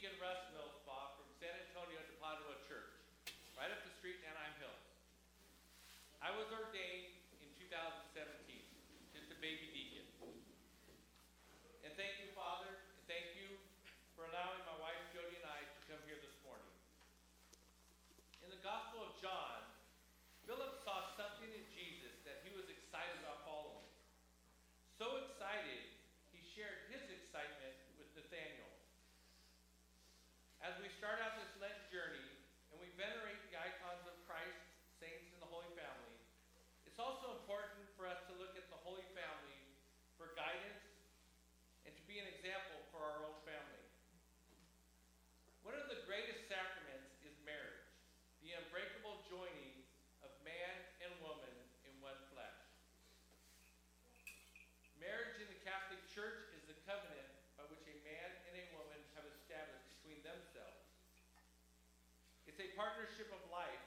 weekend rest mill from San Antonio de Padua Church, right up the street in Anaheim Hills. I was ordained in 2017, just a baby deacon. And thank you, Father, and thank you for allowing my wife Jody and I to come here this morning. In the Gospel of John, a partnership of life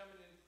coming in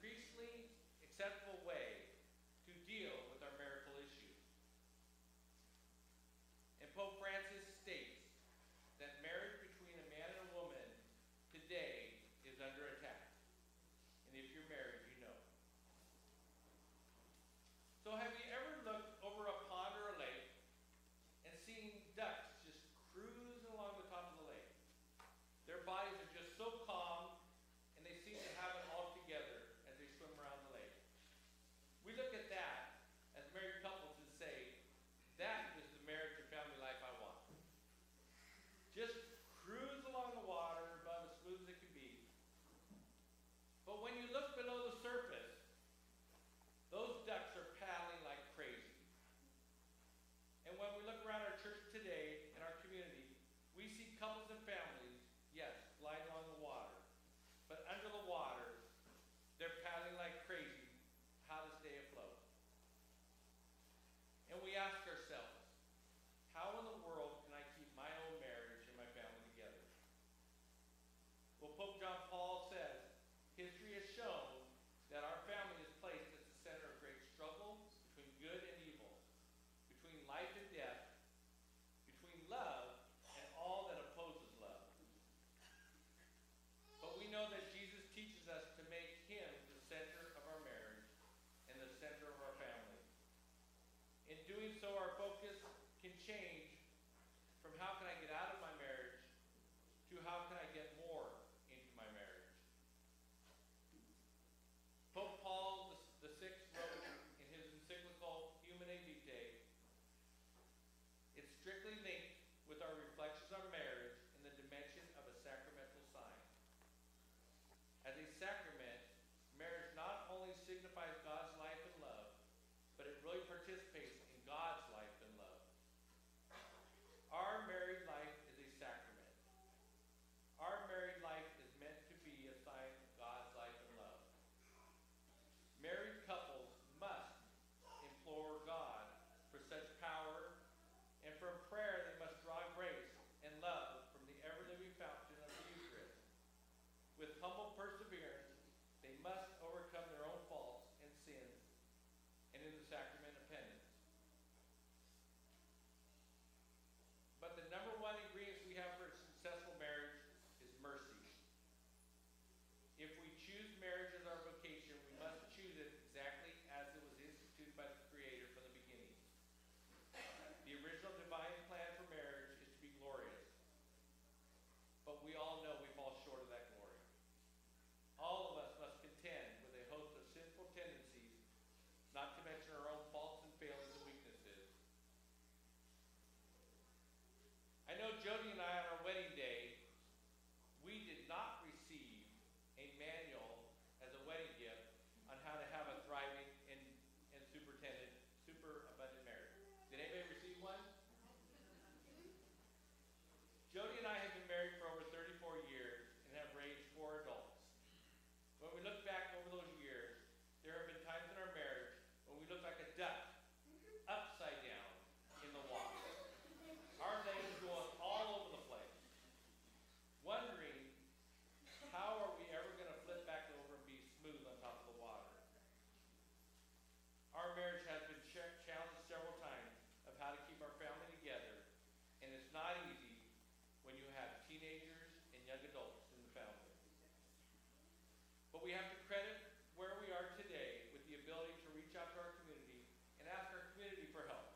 We have to credit where we are today with the ability to reach out to our community and ask our community for help.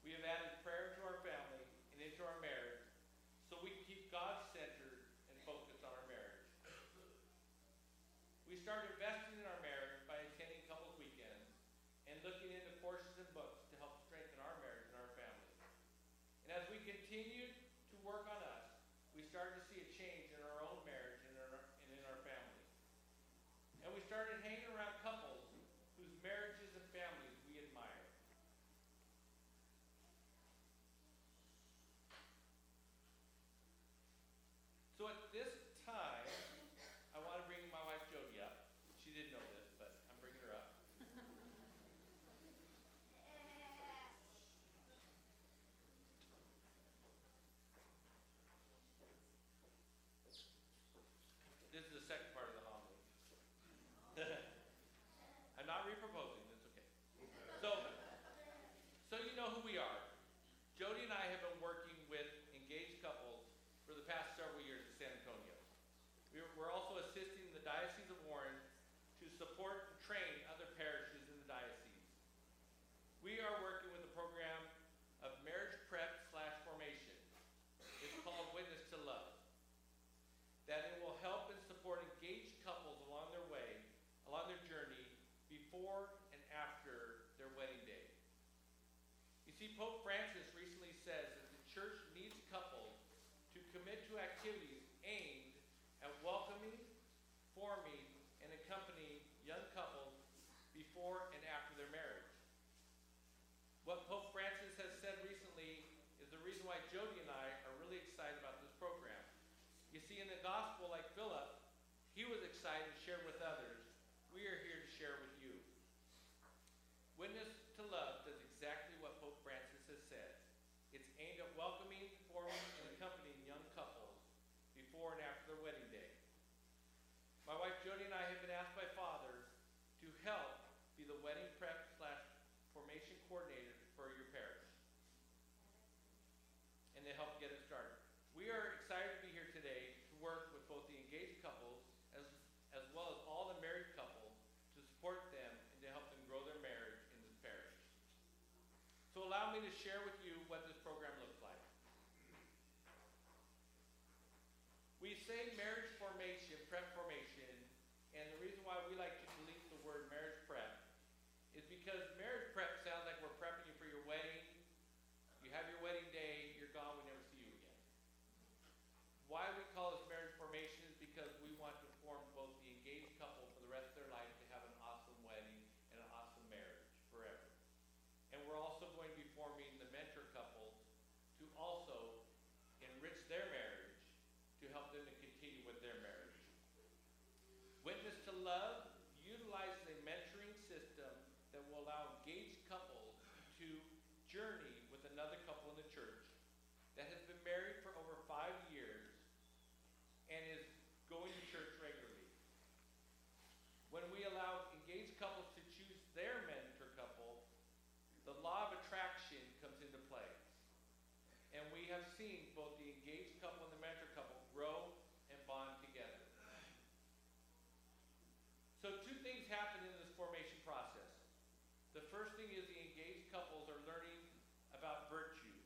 We have added prayer to our family and into our marriage so we can keep God centered and focused on our marriage. We started investing in our marriage by attending couples weekends and looking into courses and books to help strengthen our marriage and our family. And as we continued to work on us, we started to see a change in our own marriage and in our, and in our family. And we started hanging around couples whose marriages and families we admire. So at this time, I want to bring my wife Jody up. She didn't know this, but I'm bringing her up. This is the second part of the homily. I'm not reproposing, it's okay. So, so you know who we are. Jody and I have been working with engaged couples for the past several years in San Antonio. We're, we're also assisting the Diocese of Orange to support and train other parishes in the diocese. We are working with a program of marriage prep slash formation. It's called Witness to Love. That it will help and support engaged couples along their way, along their journey, before and after their wedding day. You see, Pope Francis recently says that the church needs couples to commit to activities aimed at welcoming, forming, and accompanying young couples before and after their marriage. What Pope Francis has said recently is the reason why Jody and I are really excited about this program. You see, in the gospel, like Philip, he was excited to share with others. We are here to share with you. Witness to Love does exactly what Pope Francis has said. It's aimed at welcoming, forming, and accompanying young couples before and after their wedding day. My wife Jody and I have been asked by fathers to help be the wedding prep slash formation coordinator for your parish and to help get it started. We are excited to be here today to work with both the engaged couples as, as well as all the married couples to support them and to help them grow their marriage in this parish. So allow me to share with you what this program looks like. We say formation, prep formation, and the reason why we like to delete the word marriage prep is because marriage prep sounds like we're prepping you for your wedding. You have your wedding day, you're gone, we never see you again. Why we call this marriage formation is because we want to form both the engaged couple for the rest of their life to have an awesome wedding and an awesome marriage forever. And we're also going to be forming the mentor couples to also enrich their marriage to help them to continue with their marriage. Witness to Love utilizes a mentoring system that will allow engaged couples to journey with another couple in the church that has been married for over five years and is going to church regularly. When we allow engaged couples to choose their mentor couple, the law of attraction comes into play. And we have seen both the engaged couple and the mentor couple grow and bond together. So two things happen in this formation process. The first thing is the engaged couples are learning about virtues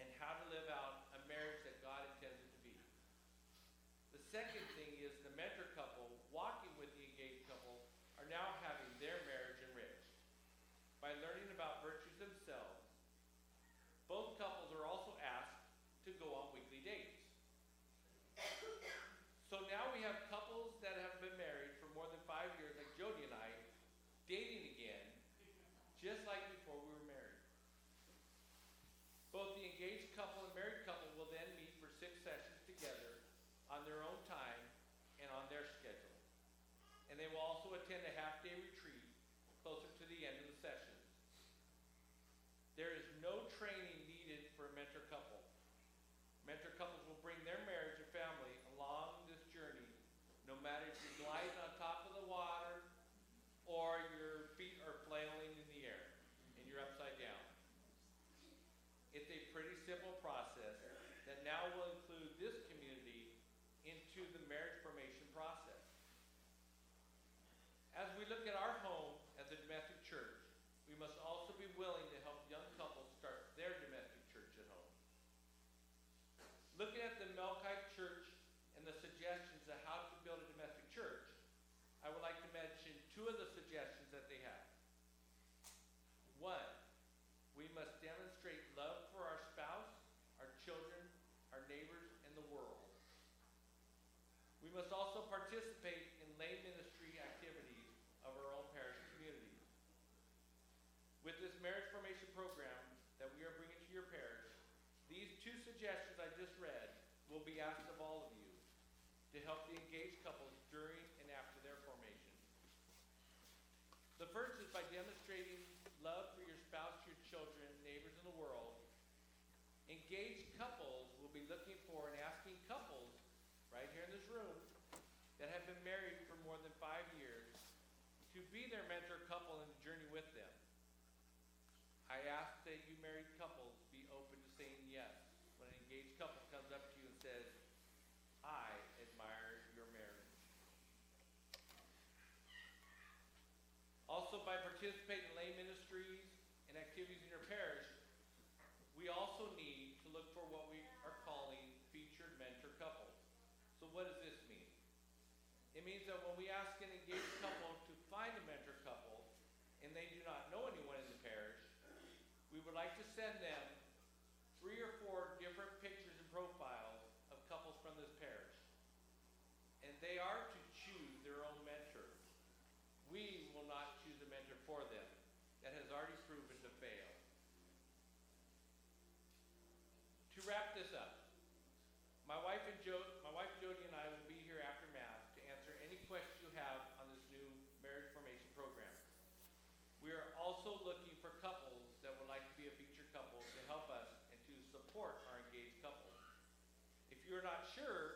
and how to live out a marriage that God intends it to be. The second thing is the mentor couple walking with the engaged couple are now having their marriage enriched by learning about virtues themselves. Both couples are also asked to go on weekly dates. So now we have couples that have been married for more than five years, like Jody and I, dating again, just like before we were married. Both the engaged couple and married couple will then meet for six sessions together on their own time and on their schedule. And they will also attend a half-day retreat closer to the end of the sessions. There is no training needed for a mentor couple. Mentor couples will bring their marriage and family along this journey, no matter if you're gliding on top of the water or your feet are flailing in the air and you're upside down. It's a pretty simple process that now will must also participate in lay ministry activities of our own parish community. With this marriage formation program that we are bringing to your parish, these two suggestions I just read will be asked of all of you to help the engaged couples during and after their formation. The first is by demonstrating love for your spouse, your children, neighbors, and the world. Engaged couples will be looking for and asking couples right here in this room that have been married for more than five years to be their mentor couple in the journey with them. I ask that you married couples be open to saying yes when an engaged couple comes up to you and says, I admire your marriage. Also, by participating in lay ministries and activities in your parish, we also need to look for what we are calling featured mentor couples. So, what does this mean? It means that when we ask an engaged couple to find a mentor couple and they do not know anyone in the parish, we would like to send them three or four different pictures and profiles of couples from this parish. And they are to choose their own mentor. We will not choose a mentor for them. That has already proven to fail. To wrap this up, my wife and Jo, my wife Jody and I will be here after Mass to answer any questions you have on this new marriage formation program. We are also looking for couples that would like to be a featured couple to help us and to support our engaged couples. If you're not sure